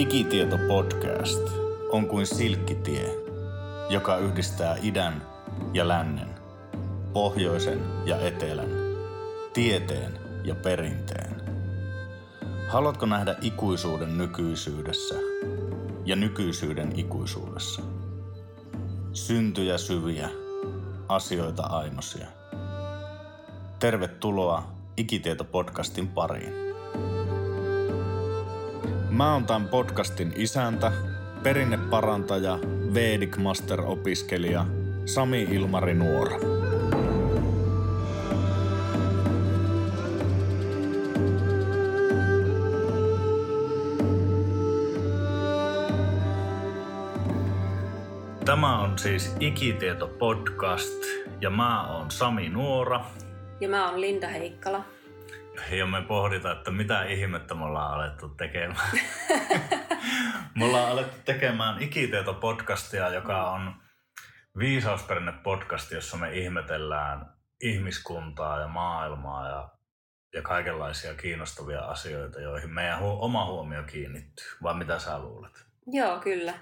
Ikitieto podcast on kuin silkkitie, joka yhdistää idän ja lännen, pohjoisen ja etelän, tieteen ja perinteen. Haluatko nähdä ikuisuuden nykyisyydessä ja nykyisyyden ikuisuudessa? Syntyjä syviä, asioita ainosia. Tervetuloa Ikitieto-podcastin pariin. Mä oon tämän podcastin isäntä, perinneparantaja, Vedic Master-opiskelija Sami Ilmari Nuora. Tämä on siis Ikitieto podcast ja mä oon Sami Nuora. Ja mä oon Linda Heikkala. Ja me pohditaan, että mitä ihmettä me ollaan alettu tekemään. me ollaan alettu tekemään Ikitieto-podcastia, joka on viisausperinne podcast, jossa me ihmetellään ihmiskuntaa ja maailmaa ja, ja kaikenlaisia kiinnostavia asioita, joihin meidän hu- oma huomio kiinnittyy. Vai mitä sä luulet? Joo, kyllä.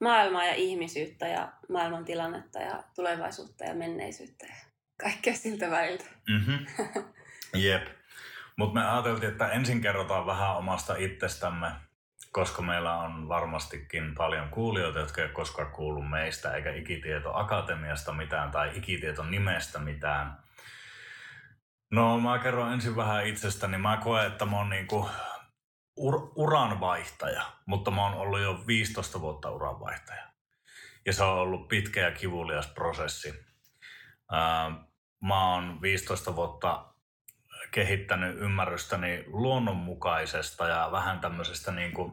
Maailmaa ja ihmisyyttä ja maailman tilannetta ja tulevaisuutta ja menneisyyttä ja kaikkea siltä väliltä. Mm-hmm. Jep. Mutta me ajateltiin, että ensin kerrotaan vähän omasta itsestämme, koska meillä on varmastikin paljon kuulijoita, jotka ei koskaan kuullut meistä eikä Ikitieto Akatemiasta mitään tai Ikitieton nimestä mitään. No mä kerron ensin vähän itsestäni. Mä koen, että mä oon niinku ur- uranvaihtaja, mutta mä oon ollut jo 15 vuotta uranvaihtaja. Ja se on ollut pitkä ja kivulias prosessi. Ää, mä oon 15 vuotta kehittänyt ymmärrystäni luonnonmukaisesta ja vähän tämmöisestä niin kuin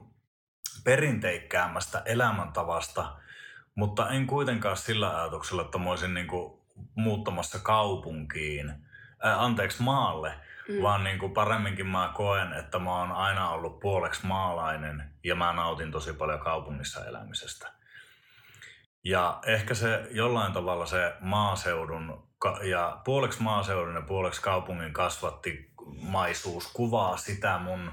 perinteikkäämmästä elämäntavasta, mutta en kuitenkaan sillä ajatuksella, että mä olisin niin kuin muuttamassa kaupunkiin, ää, anteeksi maalle, mm. vaan niin kuin paremminkin mä koen, että mä oon aina ollut puoleksi maalainen ja mä nautin tosi paljon kaupungissa elämisestä. Ja ehkä se jollain tavalla se maaseudun ja puoleksi maaseudun ja puoleksi kaupungin kasvatti maisuus kuvaa sitä mun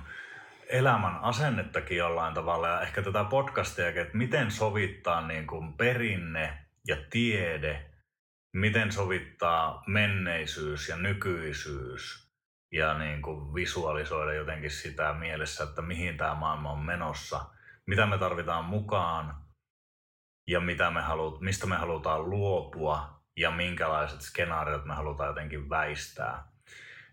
elämän asennettakin jollain tavalla. Ja ehkä tätä podcastia, että miten sovittaa niin kuin perinne ja tiede, miten sovittaa menneisyys ja nykyisyys ja niin kuin visualisoida jotenkin sitä mielessä, että mihin tämä maailma on menossa, mitä me tarvitaan mukaan ja mitä me halut, mistä me halutaan luopua ja minkälaiset skenaariot me halutaan jotenkin väistää.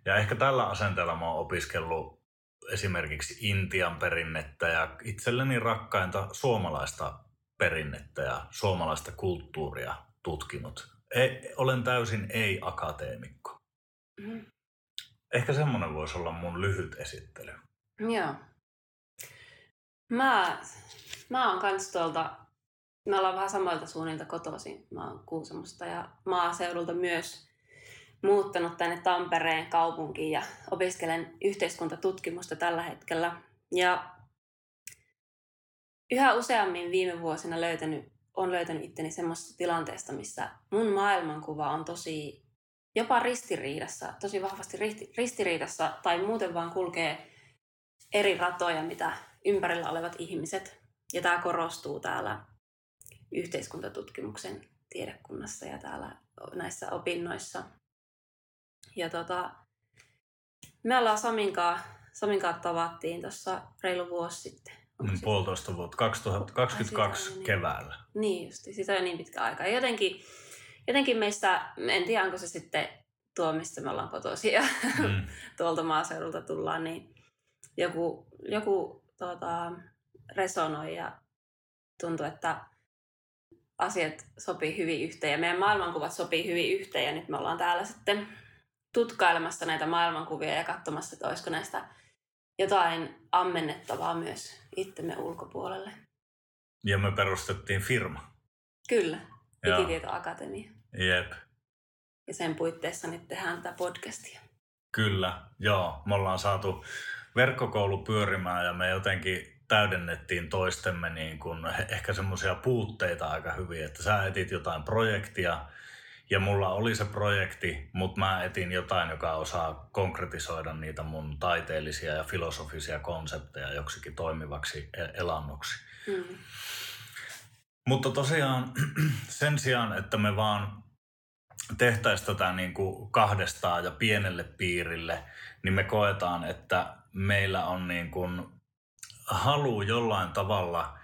Ja ehkä tällä asenteella mä oon opiskellut esimerkiksi Intian perinnettä ja itselleni rakkainta suomalaista perinnettä ja suomalaista kulttuuria tutkinut. Ei, olen täysin ei-akateemikko. Mm. Ehkä semmoinen voisi olla mun lyhyt esittely. Joo. Mä, mä oon kans tuolta me ollaan vähän samoilta suunnilta kotoisin. Mä oon Kuusamosta ja maaseudulta myös muuttanut tänne Tampereen kaupunkiin ja opiskelen yhteiskuntatutkimusta tällä hetkellä. Ja yhä useammin viime vuosina löytänyt, on löytänyt itteni semmoisesta tilanteesta, missä mun maailmankuva on tosi jopa ristiriidassa, tosi vahvasti ristiriidassa tai muuten vaan kulkee eri ratoja, mitä ympärillä olevat ihmiset. Ja tämä korostuu täällä yhteiskuntatutkimuksen tiedekunnassa ja täällä näissä opinnoissa. Ja tota, me ollaan Saminkaan, Saminkaan tavattiin tuossa reilu vuosi sitten. Mm, puolitoista vuotta, 2022 niin, keväällä. Niin justi, sitä on niin pitkä aika. Ja jotenkin, jotenkin meistä, en tiedä onko se sitten tuo, mistä me ollaan kotoisia, mm. tuolta maaseudulta tullaan, niin joku, joku tota, resonoi ja tuntui, että asiat sopii hyvin yhteen ja meidän maailmankuvat sopii hyvin yhteen ja nyt me ollaan täällä sitten tutkailemassa näitä maailmankuvia ja katsomassa, että olisiko näistä jotain ammennettavaa myös itsemme ulkopuolelle. Ja me perustettiin firma. Kyllä, Digitietoakatemia. Jep. Ja sen puitteissa nyt tehdään tätä podcastia. Kyllä, joo. Me ollaan saatu verkkokoulu pyörimään ja me jotenkin täydennettiin toistemme niin kuin ehkä semmoisia puutteita aika hyvin, että sä etit jotain projektia Ja mulla oli se projekti, mutta mä etin jotain, joka osaa konkretisoida niitä mun taiteellisia ja filosofisia konsepteja joksikin toimivaksi e- elannoksi. Mm. Mutta tosiaan sen sijaan, että me vaan tehtäisiin tätä niin kuin kahdestaan ja pienelle piirille, niin me koetaan, että meillä on niin kuin halu jollain tavalla,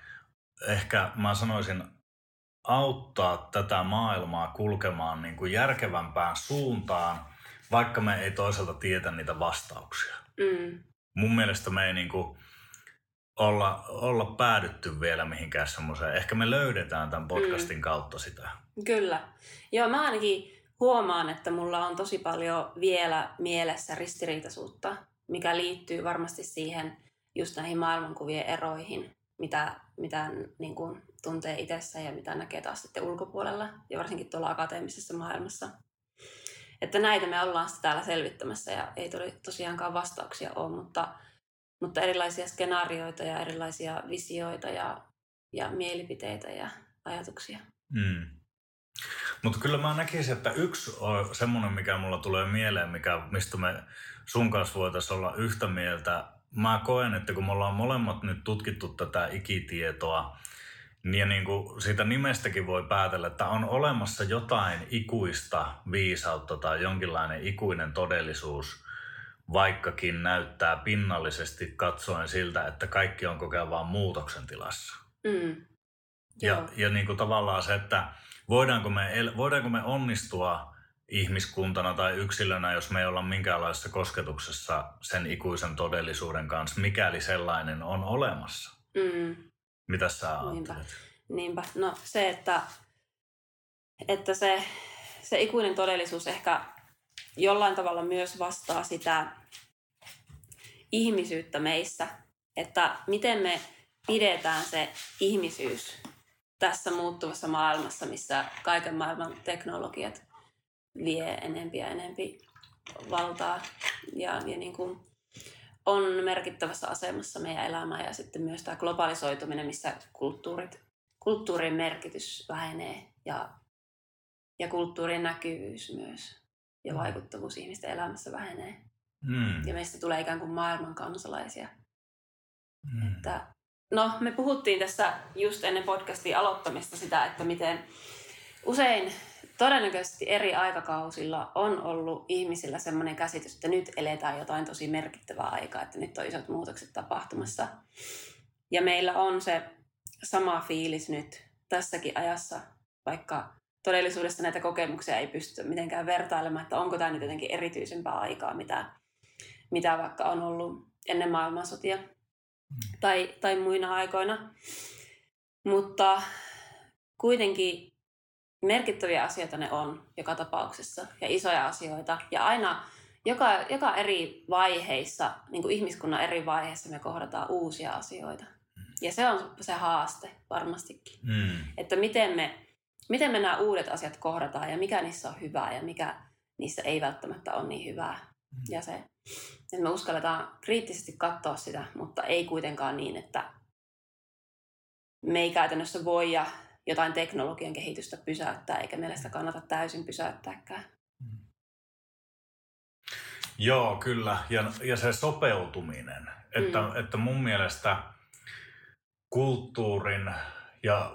ehkä mä sanoisin, auttaa tätä maailmaa kulkemaan niin kuin järkevämpään suuntaan, vaikka me ei toisaalta tietä niitä vastauksia. Mm. Mun mielestä me ei niin kuin olla, olla päädytty vielä mihinkään semmoiseen. Ehkä me löydetään tämän podcastin mm. kautta sitä. Kyllä. Joo, mä ainakin huomaan, että mulla on tosi paljon vielä mielessä ristiriitaisuutta, mikä liittyy varmasti siihen just näihin maailmankuvien eroihin, mitä, mitä niin kuin tuntee itsessä ja mitä näkee taas sitten ulkopuolella ja varsinkin tuolla akateemisessa maailmassa. Että näitä me ollaan sitten täällä selvittämässä ja ei tosiaankaan vastauksia ole, mutta, mutta erilaisia skenaarioita ja erilaisia visioita ja, ja mielipiteitä ja ajatuksia. Mm. Mutta kyllä mä näkisin, että yksi on semmoinen, mikä mulla tulee mieleen, mikä, mistä me sun kanssa voitaisiin olla yhtä mieltä. Mä koen, että kun me ollaan molemmat nyt tutkittu tätä ikitietoa, niin, niin kuin siitä nimestäkin voi päätellä, että on olemassa jotain ikuista viisautta tai jonkinlainen ikuinen todellisuus, vaikkakin näyttää pinnallisesti katsoen siltä, että kaikki on kokea vaan muutoksen tilassa. Mm. Ja, ja niin kuin tavallaan se, että voidaanko me, voidaanko me onnistua ihmiskuntana tai yksilönä, jos me ei olla minkäänlaisessa kosketuksessa sen ikuisen todellisuuden kanssa, mikäli sellainen on olemassa. Mm. Mitä sä Niinpä. Niinpä. No se, että, että se, se ikuinen todellisuus ehkä jollain tavalla myös vastaa sitä ihmisyyttä meissä, että miten me pidetään se ihmisyys tässä muuttuvassa maailmassa, missä kaiken maailman teknologiat vie enempi ja enempi valtaa ja, ja niin kuin on merkittävässä asemassa meidän elämää ja sitten myös tämä globalisoituminen, missä kulttuurit, kulttuurin merkitys vähenee ja, ja kulttuurin näkyvyys myös ja mm. vaikuttavuus ihmisten elämässä vähenee. Mm. Ja meistä tulee ikään kuin maailman kansalaisia. Mm. Että No, me puhuttiin tässä just ennen podcastin aloittamista sitä, että miten usein todennäköisesti eri aikakausilla on ollut ihmisillä sellainen käsitys, että nyt eletään jotain tosi merkittävää aikaa, että nyt on isot muutokset tapahtumassa. Ja meillä on se sama fiilis nyt tässäkin ajassa, vaikka todellisuudessa näitä kokemuksia ei pysty mitenkään vertailemaan, että onko tämä nyt jotenkin erityisempää aikaa, mitä, mitä vaikka on ollut ennen maailmansotia tai, tai muina aikoina. Mutta kuitenkin merkittäviä asioita ne on joka tapauksessa ja isoja asioita. Ja aina joka, joka eri vaiheissa, niin kuin ihmiskunnan eri vaiheissa me kohdataan uusia asioita. Ja se on se haaste varmastikin. Mm. Että miten me, miten me nämä uudet asiat kohdataan ja mikä niissä on hyvää ja mikä niissä ei välttämättä ole niin hyvää. Mm. Ja se, että me uskalletaan kriittisesti katsoa sitä, mutta ei kuitenkaan niin, että me ei käytännössä voi ja jotain teknologian kehitystä pysäyttää, eikä meillä sitä kannata täysin pysäyttääkään. Mm. Joo, kyllä. Ja, ja se sopeutuminen. Että, mm. että mun mielestä kulttuurin ja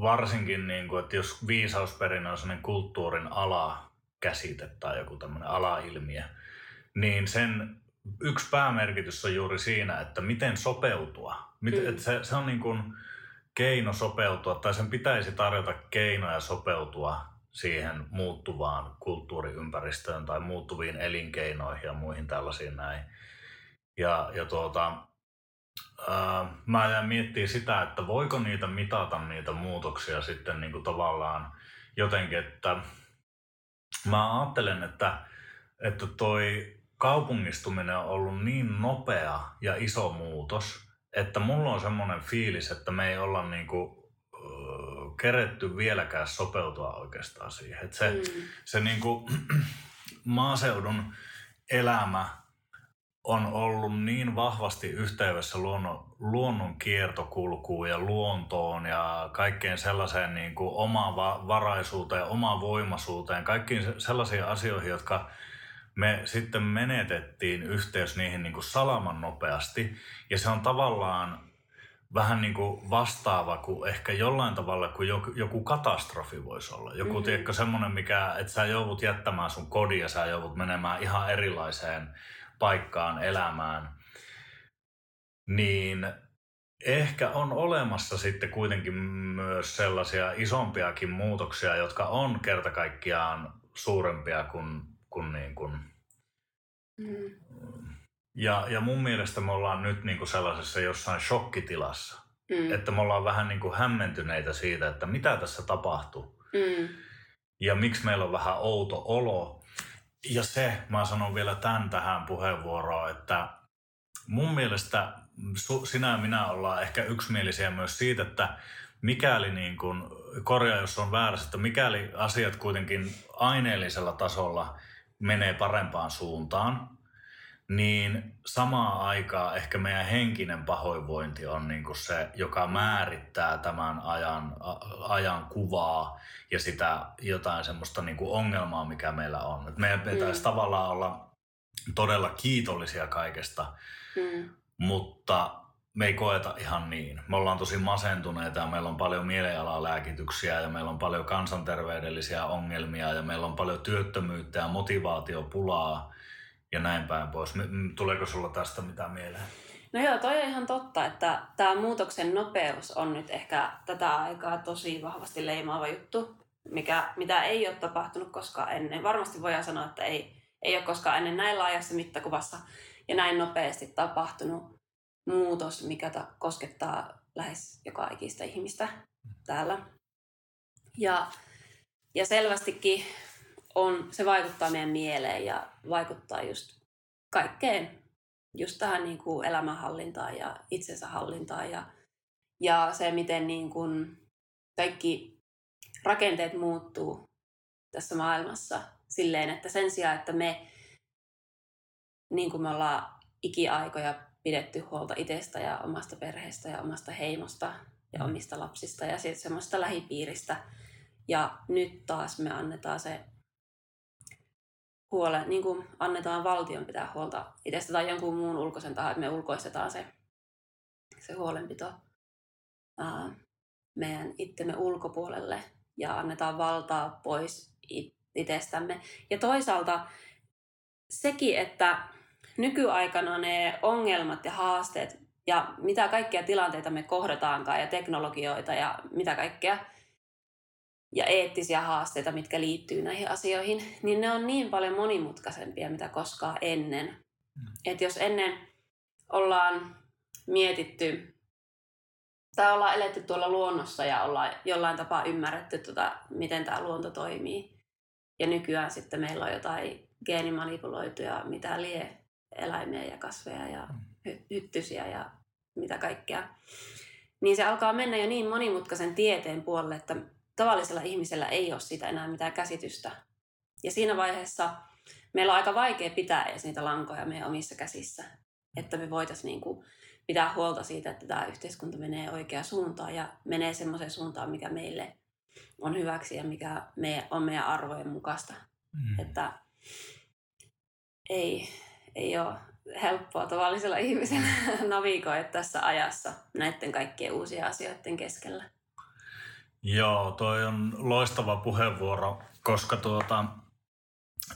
varsinkin, niin kuin, että jos viisausperinnö on sellainen kulttuurin alakäsite tai joku tämmöinen alailmiö, niin sen yksi päämerkitys on juuri siinä, että miten sopeutua. Miten, mm. että se, se on niin kuin keino sopeutua, tai sen pitäisi tarjota keinoja sopeutua siihen muuttuvaan kulttuuriympäristöön tai muuttuviin elinkeinoihin ja muihin tällaisiin näin. Ja, ja tuota, ää, mä jään miettimään sitä, että voiko niitä mitata niitä muutoksia sitten niin kuin tavallaan jotenkin, että mä ajattelen, että, että toi kaupungistuminen on ollut niin nopea ja iso muutos, että mulla on semmoinen fiilis, että me ei olla niinku, äh, keretty vieläkään sopeutua oikeastaan siihen. Et se, mm. se niinku, maaseudun elämä on ollut niin vahvasti yhteydessä luonnon, luonnon kiertokulkuun ja luontoon ja kaikkeen sellaiseen niin kuin omaan varaisuuteen, omaan voimaisuuteen, kaikkiin sellaisiin asioihin, jotka me sitten menetettiin yhteys niihin niin kuin salaman nopeasti. Ja se on tavallaan vähän niin kuin vastaava kuin ehkä jollain tavalla kuin joku, joku katastrofi voisi olla. Joku, mm-hmm. tiedätkö, semmoinen, mikä, että sä joudut jättämään sun kodin ja sä joudut menemään ihan erilaiseen paikkaan elämään. Niin ehkä on olemassa sitten kuitenkin myös sellaisia isompiakin muutoksia, jotka on kerta kaikkiaan suurempia kuin, kuin, niin kuin mm. Ja, ja mun mielestä me ollaan nyt niin kuin sellaisessa jossain shokkitilassa. Mm. Että me ollaan vähän niin kuin hämmentyneitä siitä, että mitä tässä tapahtuu. Mm. Ja miksi meillä on vähän outo olo. Ja se, mä sanon vielä tämän tähän puheenvuoroon, että mun mielestä sinä ja minä ollaan ehkä yksimielisiä myös siitä, että mikäli niin kuin, korjaa jos on väärässä, että mikäli asiat kuitenkin aineellisella tasolla menee parempaan suuntaan, niin samaan aikaan ehkä meidän henkinen pahoinvointi on niin kuin se, joka määrittää tämän ajan, ajan kuvaa ja sitä jotain semmoista niin kuin ongelmaa, mikä meillä on. Et meidän pitäisi mm. tavallaan olla todella kiitollisia kaikesta, mm. mutta me ei koeta ihan niin. Me ollaan tosi masentuneita ja meillä on paljon mielialalääkityksiä ja meillä on paljon kansanterveydellisiä ongelmia ja meillä on paljon työttömyyttä ja motivaatiopulaa ja näin päin pois. Tuleeko sulla tästä mitään mieleen? No joo, toi on ihan totta, että tämä muutoksen nopeus on nyt ehkä tätä aikaa tosi vahvasti leimaava juttu, mikä, mitä ei ole tapahtunut koskaan ennen. Varmasti voidaan sanoa, että ei, ei ole koskaan ennen näin laajassa mittakuvassa ja näin nopeasti tapahtunut muutos, mikä ta- koskettaa lähes joka ikistä ihmistä täällä. Ja, ja selvästikin on, se vaikuttaa meidän mieleen ja vaikuttaa just kaikkeen, just tähän niin kuin elämänhallintaan ja itsensä hallintaan ja, ja se, miten niin kuin kaikki rakenteet muuttuu tässä maailmassa silleen, että sen sijaan, että me, niin kuin me ollaan ikiaikoja pidetty huolta itsestä ja omasta perheestä ja omasta heimosta ja mm. omista lapsista ja sitten semmoista lähipiiristä. Ja nyt taas me annetaan se huole, niin kuin annetaan valtion pitää huolta itsestä tai jonkun muun ulkoisen tahan, että me ulkoistetaan se, se huolenpito ää, meidän itsemme ulkopuolelle ja annetaan valtaa pois itsestämme. Ja toisaalta sekin, että nykyaikana ne ongelmat ja haasteet ja mitä kaikkia tilanteita me kohdataankaan ja teknologioita ja mitä kaikkea, ja eettisiä haasteita, mitkä liittyy näihin asioihin, niin ne on niin paljon monimutkaisempia, mitä koskaan ennen. Mm. Että jos ennen ollaan mietitty tai ollaan eletty tuolla luonnossa ja ollaan jollain tapaa ymmärretty, tuota, miten tämä luonto toimii. Ja nykyään sitten meillä on jotain geenimanipuloituja, mitä lie eläimiä ja kasveja ja mm. hy- hyttysiä ja mitä kaikkea. Niin se alkaa mennä jo niin monimutkaisen tieteen puolelle, että tavallisella ihmisellä ei ole siitä enää mitään käsitystä. Ja siinä vaiheessa meillä on aika vaikea pitää edes niitä lankoja meidän omissa käsissä, että me voitaisiin niin kuin pitää huolta siitä, että tämä yhteiskunta menee oikeaan suuntaan ja menee semmoiseen suuntaan, mikä meille on hyväksi ja mikä me, on meidän arvojen mukaista. Mm. Että ei, ei ole helppoa tavallisella ihmisellä navigoida tässä ajassa näiden kaikkien uusien asioiden keskellä. Joo, toi on loistava puheenvuoro, koska tuota,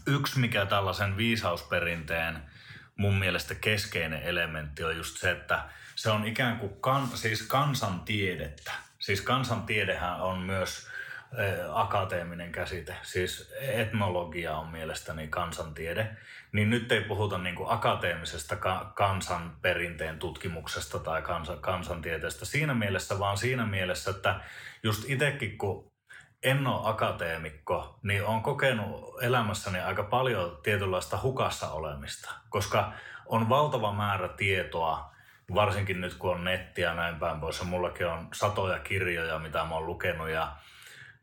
yksi mikä tällaisen viisausperinteen mun mielestä keskeinen elementti on just se, että se on ikään kuin kan, siis kansantiedettä. Siis kansantiedehän on myös akateeminen käsite, siis etnologia on mielestäni kansantiede, niin nyt ei puhuta niin kuin akateemisesta ka- kansanperinteen tutkimuksesta tai kansa- kansantieteestä siinä mielessä, vaan siinä mielessä, että just itsekin kun en ole akateemikko, niin olen kokenut elämässäni aika paljon tietynlaista hukassa olemista, koska on valtava määrä tietoa, varsinkin nyt kun on nettiä ja näin päin pois, ja mullakin on satoja kirjoja, mitä mä oon lukenut, ja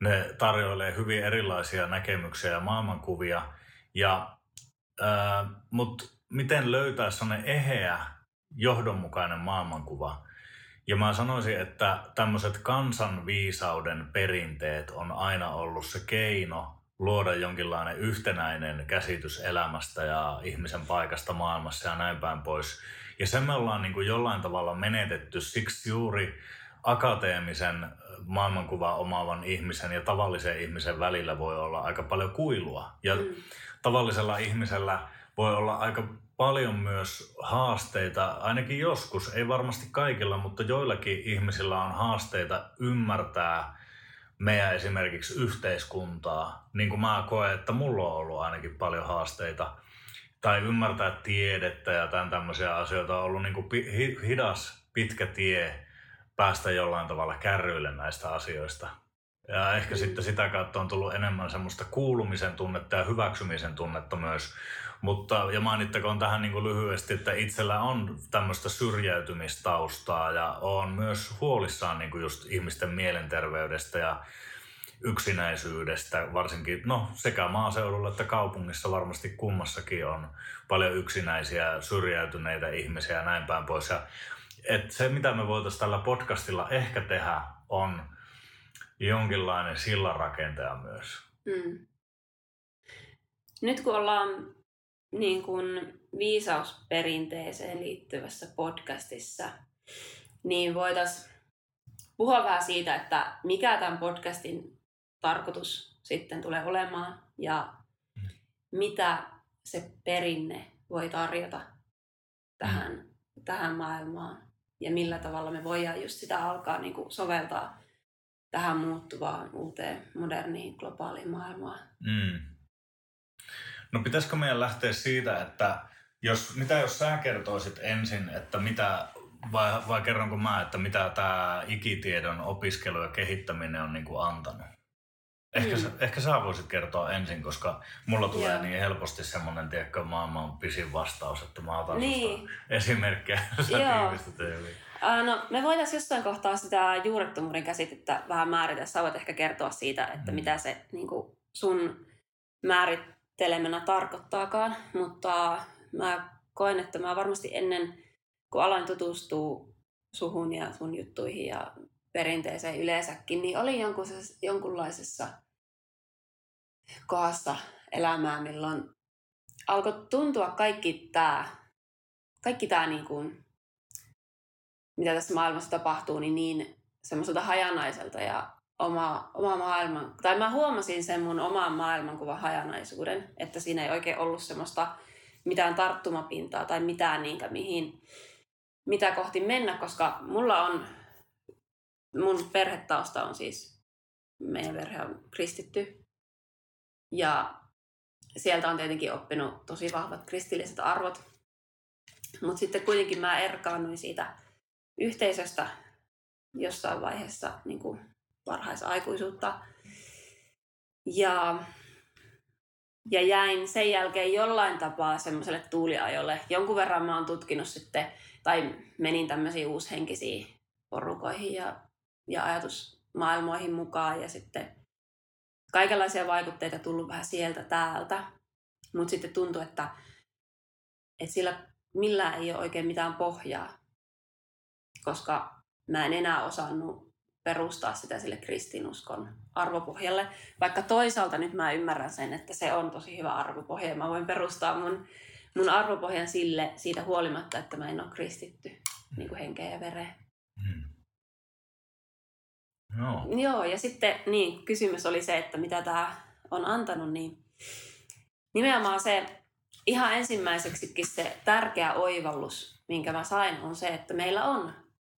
ne tarjoilee hyvin erilaisia näkemyksiä ja maailmankuvia. Ja, äh, Mutta miten löytää sellainen eheä, johdonmukainen maailmankuva. Ja mä sanoisin, että tämmöiset kansanviisauden perinteet on aina ollut se keino luoda jonkinlainen yhtenäinen käsitys elämästä ja ihmisen paikasta maailmassa ja näin päin pois. Ja sen me ollaan niin kuin jollain tavalla menetetty siksi juuri akateemisen maailmankuvaa omaavan ihmisen ja tavallisen ihmisen välillä voi olla aika paljon kuilua. Ja mm. tavallisella ihmisellä voi olla aika paljon myös haasteita, ainakin joskus, ei varmasti kaikilla, mutta joillakin ihmisillä on haasteita ymmärtää meidän esimerkiksi yhteiskuntaa, niin kuin mä koen, että mulla on ollut ainakin paljon haasteita, tai ymmärtää tiedettä ja tämän tämmöisiä asioita on ollut niin kuin hidas, pitkä tie päästä jollain tavalla kärryille näistä asioista. Ja ehkä mm. sitten sitä kautta on tullut enemmän semmoista kuulumisen tunnetta ja hyväksymisen tunnetta myös. Mutta, ja mainittakoon tähän niin kuin lyhyesti, että itsellä on tämmöistä syrjäytymistaustaa ja on myös huolissaan niin kuin just ihmisten mielenterveydestä ja yksinäisyydestä, varsinkin no, sekä maaseudulla että kaupungissa varmasti kummassakin on paljon yksinäisiä, syrjäytyneitä ihmisiä ja näin päin pois. Ja, et se, mitä me voitaisiin tällä podcastilla ehkä tehdä, on jonkinlainen sillanrakentaja myös. Mm. Nyt kun ollaan niin kuin viisausperinteeseen liittyvässä podcastissa, niin voitaisiin puhua vähän siitä, että mikä tämän podcastin tarkoitus sitten tulee olemaan ja mitä se perinne voi tarjota tähän, mm. tähän maailmaan ja millä tavalla me voidaan just sitä alkaa niin kuin soveltaa tähän muuttuvaan uuteen moderniin globaaliin maailmaan. Mm. No pitäisikö meidän lähteä siitä, että jos, mitä jos sä kertoisit ensin, että mitä, vai, vai kerronko mä, että mitä tämä ikitiedon opiskelu ja kehittäminen on niin kuin antanut? Ehkä, mm. sä, ehkä sä voisit kertoa ensin, koska mulla tulee Joo. niin helposti semmoinen, tiedätkö, maailman pisin vastaus, että mä otan niin. esimerkkejä. Joo. Uh, no, me voitaisiin jossain kohtaa sitä juurettomuuden käsitettä vähän määritellä. Sä voit ehkä kertoa siitä, että mm. mitä se niin kuin sun määrittelemänä tarkoittaakaan. Mutta mä koen, että mä varmasti ennen, kun aloin tutustua suhun ja sun juttuihin ja perinteeseen yleensäkin, niin oli jonkunlaisessa kohdassa elämää, milloin alkoi tuntua kaikki tämä, kaikki tämä niin kuin, mitä tässä maailmassa tapahtuu, niin, niin semmoiselta hajanaiselta ja oma, oma maailman, tai mä huomasin sen mun oman maailmankuvan hajanaisuuden, että siinä ei oikein ollut semmoista mitään tarttumapintaa tai mitään niinkä mihin, mitä kohti mennä, koska mulla on mun perhetausta on siis, meidän perhe on kristitty. Ja sieltä on tietenkin oppinut tosi vahvat kristilliset arvot. Mutta sitten kuitenkin mä erkaannuin siitä yhteisöstä jossain vaiheessa niin kuin varhaisaikuisuutta. Ja, ja jäin sen jälkeen jollain tapaa semmoiselle tuuliajolle. Jonkun verran mä oon tutkinut sitten, tai menin tämmöisiin uushenkisiin porukoihin ja ja ajatusmaailmoihin mukaan ja sitten kaikenlaisia vaikutteita tullut vähän sieltä täältä. Mutta sitten tuntuu, että, että sillä millään ei ole oikein mitään pohjaa, koska mä en enää osannut perustaa sitä sille kristinuskon arvopohjalle. Vaikka toisaalta nyt mä ymmärrän sen, että se on tosi hyvä arvopohja ja mä voin perustaa mun, mun arvopohjan sille siitä huolimatta, että mä en ole kristitty niin kuin henkeä ja vereen. No. Joo, ja sitten niin, kysymys oli se, että mitä tämä on antanut, niin nimenomaan se ihan ensimmäiseksikin se tärkeä oivallus, minkä mä sain, on se, että meillä on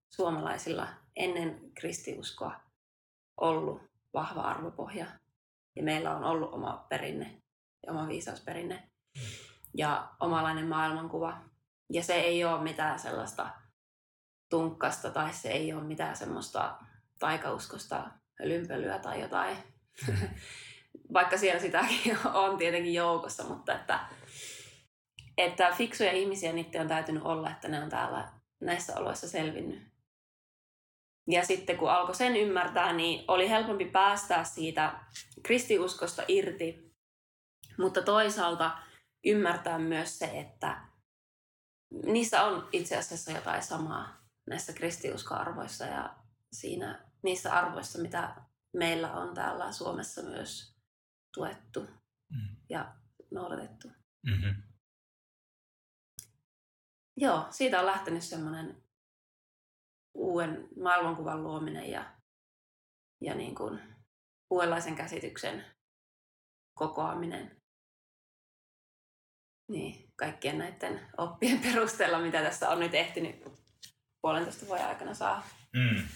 suomalaisilla ennen kristiuskoa ollut vahva arvopohja. Ja meillä on ollut oma perinne ja oma viisausperinne ja omalainen maailmankuva. Ja se ei ole mitään sellaista tunkkasta tai se ei ole mitään semmoista taikauskosta lympölyä tai jotain. Vaikka siellä sitäkin on tietenkin joukossa, mutta että, että fiksuja ihmisiä niiden on täytynyt olla, että ne on täällä näissä oloissa selvinnyt. Ja sitten kun alkoi sen ymmärtää, niin oli helpompi päästää siitä kristiuskosta irti, mutta toisaalta ymmärtää myös se, että niissä on itse asiassa jotain samaa näissä kristiuskoarvoissa ja siinä, niissä arvoissa, mitä meillä on täällä Suomessa myös tuettu mm. ja noudatettu. Mm-hmm. Joo, siitä on lähtenyt semmoinen uuden maailmankuvan luominen ja, ja niin kuin uudenlaisen käsityksen kokoaminen. Niin, kaikkien näiden oppien perusteella, mitä tässä on nyt ehtinyt puolentoista vuoden aikana saa. Mm.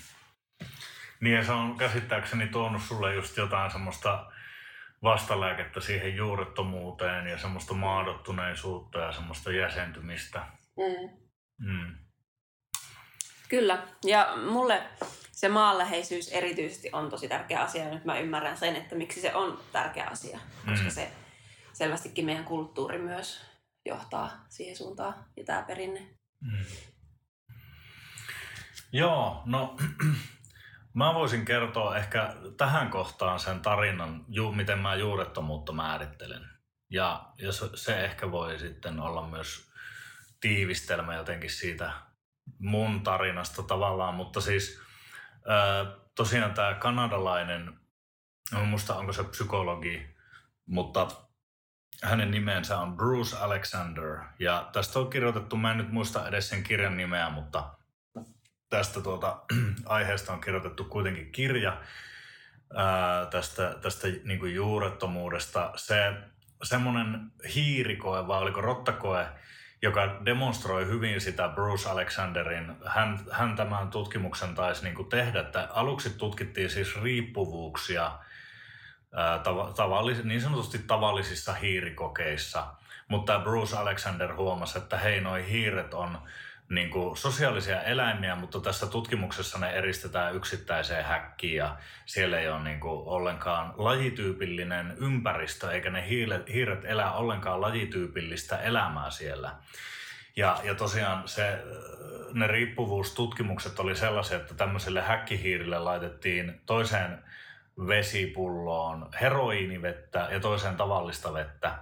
Niin ja se on käsittääkseni tuonut sulle just jotain semmoista vastalääkettä siihen juurettomuuteen ja semmoista maadottuneisuutta ja semmoista jäsentymistä. Mm. Mm. Kyllä. Ja mulle se maanläheisyys erityisesti on tosi tärkeä asia. Nyt mä ymmärrän sen, että miksi se on tärkeä asia. Koska mm. se selvästikin meidän kulttuuri myös johtaa siihen suuntaan ja tämä perinne. Mm. Joo, no mä voisin kertoa ehkä tähän kohtaan sen tarinan, ju, miten mä juurettomuutta määrittelen. Ja, ja se ehkä voi sitten olla myös tiivistelmä jotenkin siitä mun tarinasta tavallaan, mutta siis tosiaan tämä kanadalainen, en muista onko se psykologi, mutta hänen nimensä on Bruce Alexander. Ja tästä on kirjoitettu, mä en nyt muista edes sen kirjan nimeä, mutta tästä tuota, aiheesta on kirjoitettu kuitenkin kirja ää, tästä, tästä niin kuin juurettomuudesta. Se semmoinen hiirikoe vai oliko rottakoe, joka demonstroi hyvin sitä Bruce Alexanderin, hän, hän tämän tutkimuksen taisi niin kuin tehdä, että aluksi tutkittiin siis riippuvuuksia ää, tavallis, niin sanotusti tavallisissa hiirikokeissa, mutta Bruce Alexander huomasi, että hei, noi hiiret on niin kuin sosiaalisia eläimiä, mutta tässä tutkimuksessa ne eristetään yksittäiseen häkkiin ja siellä ei ole niin kuin ollenkaan lajityypillinen ympäristö, eikä ne hiiret, hiiret elä ollenkaan lajityypillistä elämää siellä. Ja, ja tosiaan se, ne riippuvuustutkimukset oli sellaisia, että tämmöiselle häkkihiirille laitettiin toiseen vesipulloon heroiinivettä ja toiseen tavallista vettä.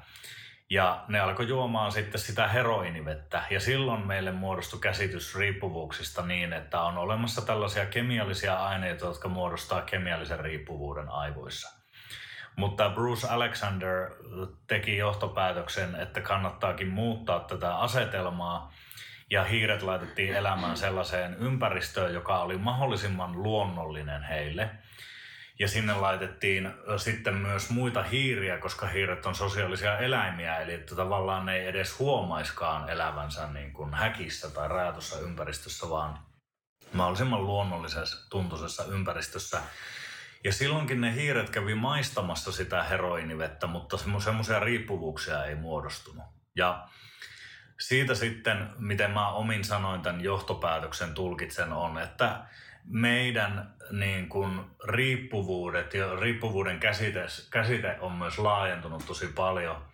Ja ne alkoi juomaan sitten sitä heroinivettä. Ja silloin meille muodostui käsitys riippuvuuksista niin, että on olemassa tällaisia kemiallisia aineita, jotka muodostaa kemiallisen riippuvuuden aivoissa. Mutta Bruce Alexander teki johtopäätöksen, että kannattaakin muuttaa tätä asetelmaa ja hiiret laitettiin elämään sellaiseen ympäristöön, joka oli mahdollisimman luonnollinen heille – ja sinne laitettiin sitten myös muita hiiriä, koska hiiret on sosiaalisia eläimiä, eli että tavallaan ne ei edes huomaiskaan elävänsä niin kuin häkissä tai rajatussa ympäristössä, vaan mahdollisimman luonnollisessa tuntuisessa ympäristössä. Ja silloinkin ne hiiret kävi maistamassa sitä heroinivettä, mutta semmoisia riippuvuuksia ei muodostunut. Ja siitä sitten, miten mä omin sanoin tämän johtopäätöksen tulkitsen, on, että meidän niin kuin, riippuvuudet ja riippuvuuden käsite, käsite on myös laajentunut tosi paljon.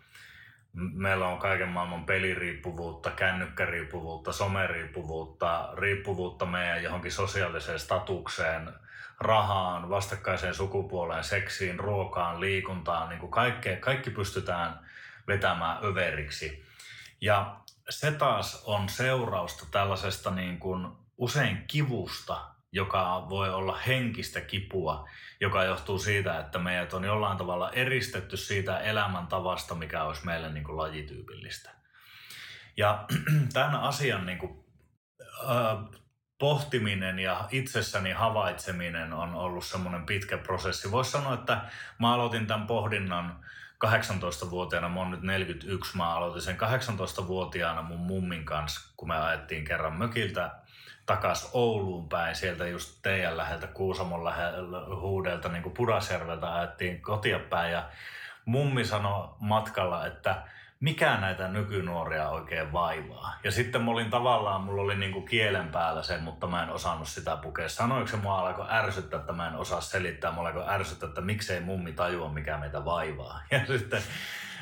Meillä on kaiken maailman peliriippuvuutta, kännykkäriippuvuutta, someriippuvuutta, riippuvuutta meidän johonkin sosiaaliseen statukseen, rahaan, vastakkaiseen sukupuoleen, seksiin, ruokaan, liikuntaan, niin kuin kaikke, kaikki pystytään vetämään överiksi. Ja se taas on seurausta tällaisesta niin kuin usein kivusta, joka voi olla henkistä kipua, joka johtuu siitä, että meidät on jollain tavalla eristetty siitä elämäntavasta, mikä olisi meille niin kuin lajityypillistä. Ja tämän asian niin kuin, äh, pohtiminen ja itsessäni havaitseminen on ollut semmoinen pitkä prosessi. Voisi sanoa, että mä aloitin tämän pohdinnan 18-vuotiaana, mä oon nyt 41, mä aloitin sen 18-vuotiaana mun mummin kanssa, kun me ajettiin kerran mökiltä takas Ouluun päin, sieltä just teidän läheltä, Kuusamon läheltä, huudelta, niin kuin Pudasjärveltä ajettiin kotia päin ja mummi sanoi matkalla, että mikä näitä nykynuoria oikein vaivaa. Ja sitten mä olin tavallaan, mulla oli niinku kielen päällä se, mutta mä en osannut sitä pukea. Sanoiko se mua alkoi ärsyttää, että mä en osaa selittää. Mä alkoi ärsyttää, että miksei mummi tajua, mikä meitä vaivaa. Ja sitten,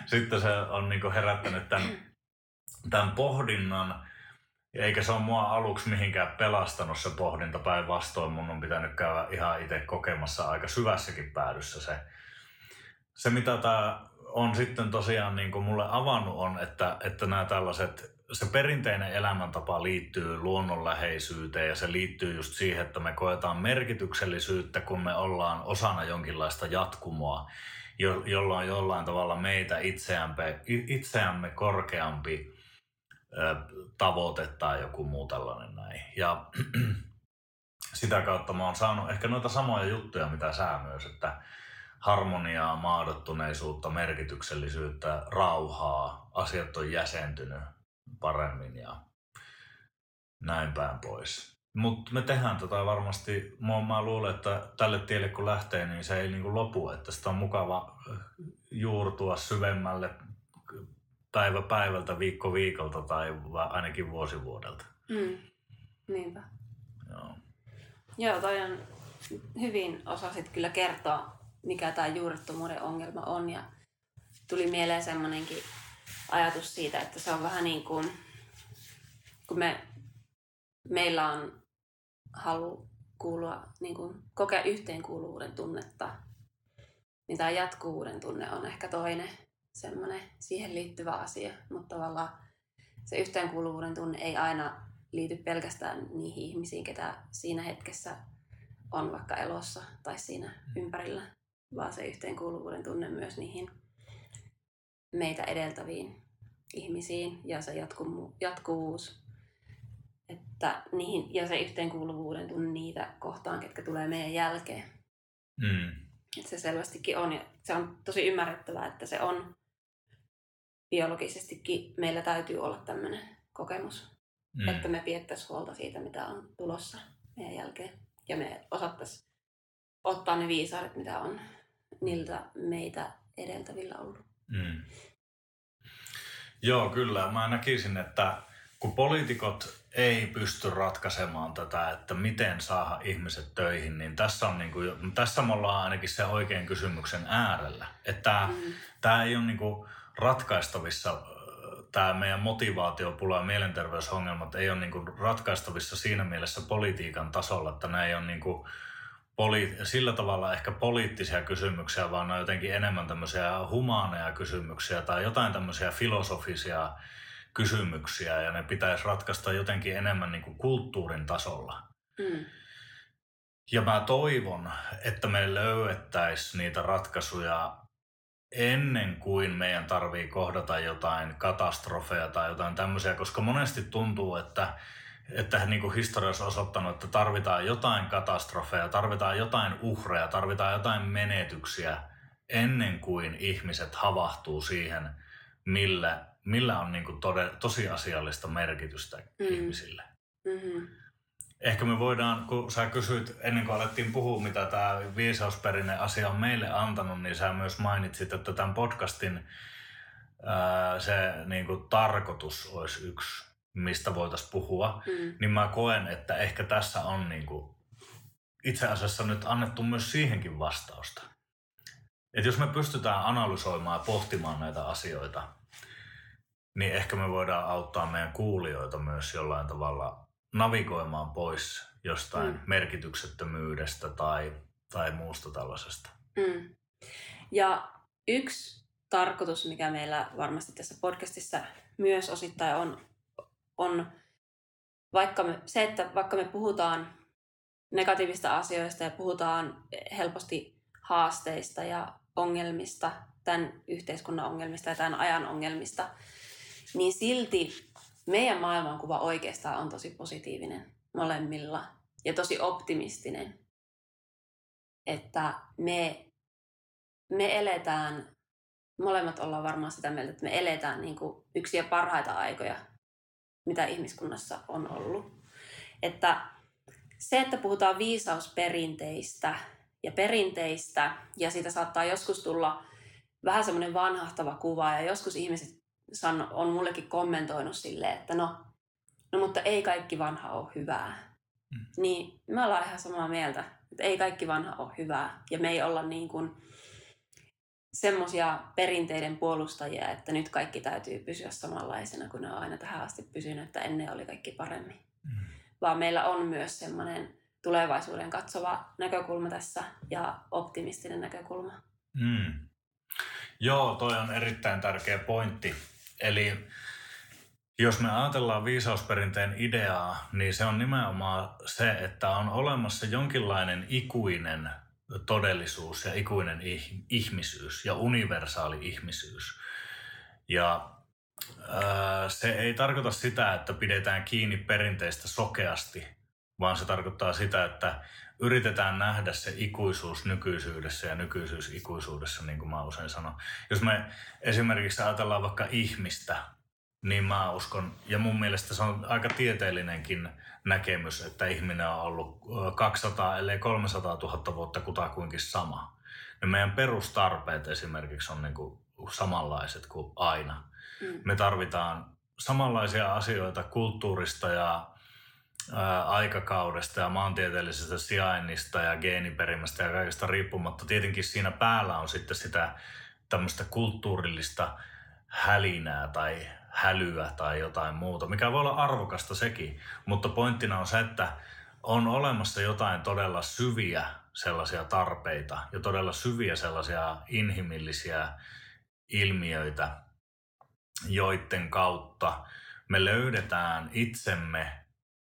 sitten se on niinku herättänyt tämän, tämän pohdinnan eikä se ole mua aluksi mihinkään pelastanut se pohdinta. Päinvastoin mun on pitänyt käydä ihan itse kokemassa aika syvässäkin päädyssä se. Se mitä tämä on sitten tosiaan niin kuin mulle avannut on, että, että nämä tällaiset se perinteinen elämäntapa liittyy luonnonläheisyyteen ja se liittyy just siihen, että me koetaan merkityksellisyyttä, kun me ollaan osana jonkinlaista jatkumoa, jo, jolla on jollain tavalla meitä itseämme, itseämme korkeampi tavoite tai joku muu tällainen näin. Ja sitä kautta mä oon saanut ehkä noita samoja juttuja, mitä sä myös, että harmoniaa, maadottuneisuutta, merkityksellisyyttä, rauhaa, asiat on jäsentynyt paremmin ja näin päin pois. Mutta me tehdään tota varmasti, mä, mä luulen, että tälle tielle kun lähtee, niin se ei niinku lopu, että sitä on mukava juurtua syvemmälle päivä päivältä, viikko viikolta tai ainakin vuosi vuodelta. Mm. Niinpä. Joo. Joo, toi on hyvin osasit kyllä kertoa, mikä tämä juurettomuuden ongelma on. Ja tuli mieleen semmoinenkin ajatus siitä, että se on vähän niin kuin, kun me, meillä on halu kuulua, niin kuin, kokea yhteenkuuluvuuden tunnetta, niin tämä jatkuvuuden tunne on ehkä toinen semmoinen siihen liittyvä asia, mutta tavallaan se yhteenkuuluvuuden tunne ei aina liity pelkästään niihin ihmisiin, ketä siinä hetkessä on vaikka elossa tai siinä ympärillä, vaan se yhteenkuuluvuuden tunne myös niihin meitä edeltäviin ihmisiin ja se jatkumu, jatkuvuus että niihin, ja se yhteenkuuluvuuden tunne niitä kohtaan, ketkä tulee meidän jälkeen. Mm. Että se selvästikin on ja se on tosi ymmärrettävää, että se on biologisestikin meillä täytyy olla tämmöinen kokemus, mm. että me piettäisiin huolta siitä, mitä on tulossa meidän jälkeen. Ja me osattaisiin ottaa ne viisaaret, mitä on niiltä meitä edeltävillä ollut. Mm. Joo, kyllä. Mä näkisin, että kun poliitikot ei pysty ratkaisemaan tätä, että miten saada ihmiset töihin, niin tässä, on niin kuin, tässä me ollaan ainakin se oikein kysymyksen äärellä. Että mm. tämä ei ole niin kuin ratkaistavissa, tämä meidän motivaatiopula ja mielenterveysongelmat ei ole niin kuin ratkaistavissa siinä mielessä politiikan tasolla, että nämä ei ole niin kuin poli- sillä tavalla ehkä poliittisia kysymyksiä, vaan ne on jotenkin enemmän tämmöisiä humaaneja kysymyksiä tai jotain tämmöisiä filosofisia kysymyksiä ja ne pitäisi ratkaista jotenkin enemmän niin kuin kulttuurin tasolla. Mm. Ja mä toivon, että me löydettäisiin niitä ratkaisuja ennen kuin meidän tarvii kohdata jotain katastrofeja tai jotain tämmöisiä, koska monesti tuntuu, että että niin kuin historiassa on osoittanut, että tarvitaan jotain katastrofeja, tarvitaan jotain uhreja, tarvitaan jotain menetyksiä ennen kuin ihmiset havahtuu siihen, millä, millä on niin kuin tode, tosiasiallista merkitystä mm. ihmisille. Mm-hmm. Ehkä me voidaan, kun sä kysyit ennen kuin alettiin puhua, mitä tämä viisausperinne asia on meille antanut, niin sä myös mainitsit, että tämän podcastin ää, se niin kuin, tarkoitus olisi yksi mistä voitaisiin puhua, mm. niin mä koen, että ehkä tässä on niin kuin itse asiassa nyt annettu myös siihenkin vastausta. Että jos me pystytään analysoimaan ja pohtimaan näitä asioita, niin ehkä me voidaan auttaa meidän kuulijoita myös jollain tavalla navigoimaan pois jostain mm. merkityksettömyydestä tai, tai muusta tällaisesta. Mm. Ja yksi tarkoitus, mikä meillä varmasti tässä podcastissa myös osittain on on vaikka me, se, että vaikka me puhutaan negatiivista asioista ja puhutaan helposti haasteista ja ongelmista, tämän yhteiskunnan ongelmista ja tämän ajan ongelmista, niin silti meidän maailmankuva oikeastaan on tosi positiivinen molemmilla ja tosi optimistinen. Että me, me eletään, molemmat ollaan varmaan sitä mieltä, että me eletään niin kuin yksiä parhaita aikoja mitä ihmiskunnassa on ollut. Että se, että puhutaan viisausperinteistä ja perinteistä, ja siitä saattaa joskus tulla vähän semmoinen vanhahtava kuva, ja joskus ihmiset on mullekin kommentoinut silleen, että no, no mutta ei kaikki vanha ole hyvää. Mm. Niin me ollaan ihan samaa mieltä, että ei kaikki vanha ole hyvää, ja me ei olla niin kuin, semmoisia perinteiden puolustajia, että nyt kaikki täytyy pysyä samanlaisena kuin ne on aina tähän asti pysynyt, että ennen oli kaikki paremmin. Mm. Vaan meillä on myös semmoinen tulevaisuuden katsova näkökulma tässä ja optimistinen näkökulma. Mm. Joo, toi on erittäin tärkeä pointti. Eli Jos me ajatellaan viisausperinteen ideaa, niin se on nimenomaan se, että on olemassa jonkinlainen ikuinen todellisuus ja ikuinen ihmisyys ja universaali ihmisyys. Ja ää, se ei tarkoita sitä, että pidetään kiinni perinteistä sokeasti, vaan se tarkoittaa sitä, että yritetään nähdä se ikuisuus nykyisyydessä ja nykyisyys ikuisuudessa, niin kuin mä usein sanon. Jos me esimerkiksi ajatellaan vaikka ihmistä, niin mä uskon, ja mun mielestä se on aika tieteellinenkin näkemys, että ihminen on ollut 200 ellei 300 000 vuotta kutakuinkin sama. Ja meidän perustarpeet esimerkiksi on niin kuin samanlaiset kuin aina. Mm. Me tarvitaan samanlaisia asioita kulttuurista ja aikakaudesta ja maantieteellisestä sijainnista ja geeniperimästä ja kaikesta riippumatta. Tietenkin siinä päällä on sitten sitä tämmöistä kulttuurillista hälinää tai hälyä tai jotain muuta, mikä voi olla arvokasta sekin. Mutta pointtina on se, että on olemassa jotain todella syviä sellaisia tarpeita ja todella syviä sellaisia inhimillisiä ilmiöitä, joiden kautta me löydetään itsemme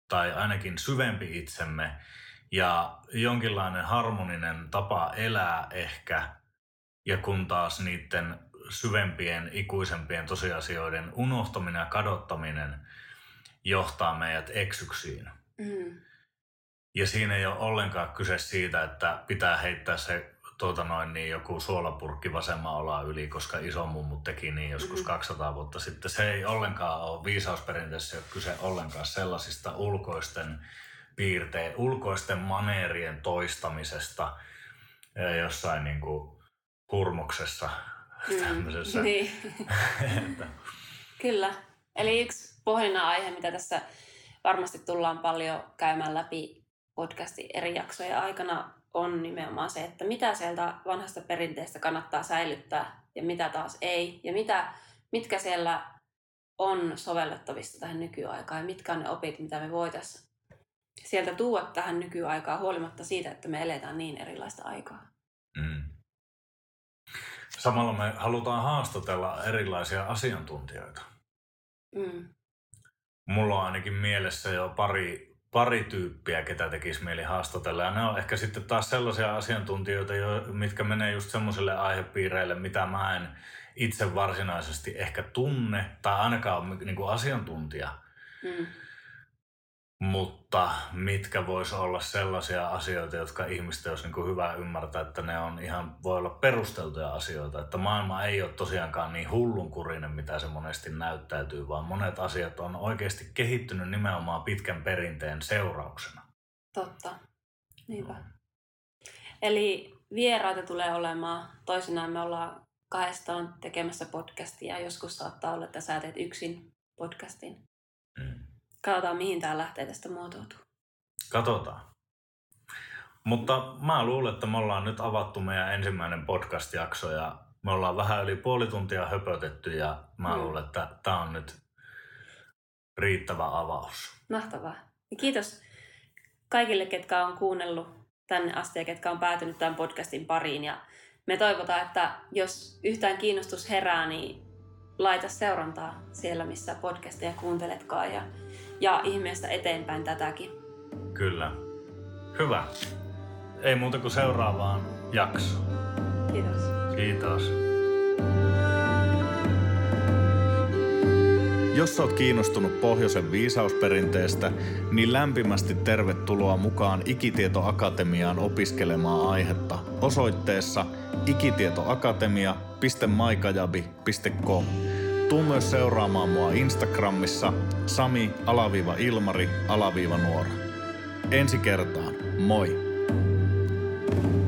tai ainakin syvempi itsemme ja jonkinlainen harmoninen tapa elää ehkä. Ja kun taas niiden syvempien, ikuisempien tosiasioiden unohtaminen ja kadottaminen johtaa meidät eksyksiin. Mm. Ja siinä ei ole ollenkaan kyse siitä, että pitää heittää se tuota noin, niin joku suolapurkki vasemman olaa yli, koska mummu teki niin joskus mm-hmm. 200 vuotta sitten. Se ei ollenkaan ole viisausperinteessä ole kyse ollenkaan sellaisista ulkoisten piirteen, ulkoisten maneerien toistamisesta jossain niin kuin hurmuksessa mm, tämmöisessä. Niin. Kyllä. Eli yksi pohdinnan aihe, mitä tässä varmasti tullaan paljon käymään läpi podcastin eri jaksojen aikana, on nimenomaan se, että mitä sieltä vanhasta perinteestä kannattaa säilyttää ja mitä taas ei. Ja mitä, mitkä siellä on sovellettavissa tähän nykyaikaan ja mitkä on ne opit, mitä me voitaisiin sieltä tuoda tähän nykyaikaan huolimatta siitä, että me eletään niin erilaista aikaa. Mm. Samalla me halutaan haastatella erilaisia asiantuntijoita. Mm. Mulla on ainakin mielessä jo pari pari tyyppiä, ketä tekisi mieli haastatella. Ja ne on ehkä sitten taas sellaisia asiantuntijoita, jo, mitkä menee just semmoiselle aihepiireille, mitä mä en itse varsinaisesti ehkä tunne, tai ainakaan niin kuin asiantuntija. Mm mutta mitkä vois olla sellaisia asioita, jotka ihmisten olisi niin hyvä ymmärtää, että ne on ihan, voi olla perusteltuja asioita, että maailma ei ole tosiaankaan niin hullunkurinen, mitä se monesti näyttäytyy, vaan monet asiat on oikeasti kehittynyt nimenomaan pitkän perinteen seurauksena. Totta, niinpä. No. Eli vieraita tulee olemaan, toisinaan me ollaan kahdestaan tekemässä podcastia, joskus saattaa olla, että sä teet yksin podcastin. Mm. Katsotaan, mihin tämä lähtee tästä muotoutuu. Katsotaan. Mutta mä luulen, että me ollaan nyt avattu meidän ensimmäinen podcast-jakso ja me ollaan vähän yli puoli tuntia höpötetty ja mä mm. luulen, että tämä on nyt riittävä avaus. Mahtavaa. Ja kiitos kaikille, ketkä on kuunnellut tänne asti ja ketkä on päätynyt tämän podcastin pariin. Ja me toivotaan, että jos yhtään kiinnostus herää, niin laita seurantaa siellä, missä podcasteja kuunteletkaan. Ja ja ihmeestä eteenpäin tätäkin. Kyllä. Hyvä. Ei muuta kuin seuraavaan jaksoon. Kiitos. Kiitos. Jos olet kiinnostunut pohjoisen viisausperinteestä, niin lämpimästi tervetuloa mukaan Ikitietoakatemiaan opiskelemaan aihetta osoitteessa ikitietoakatemia.maikajabi.com. Tuu myös seuraamaan mua Instagramissa sami-ilmari-nuora. Ensi kertaan, moi! thank you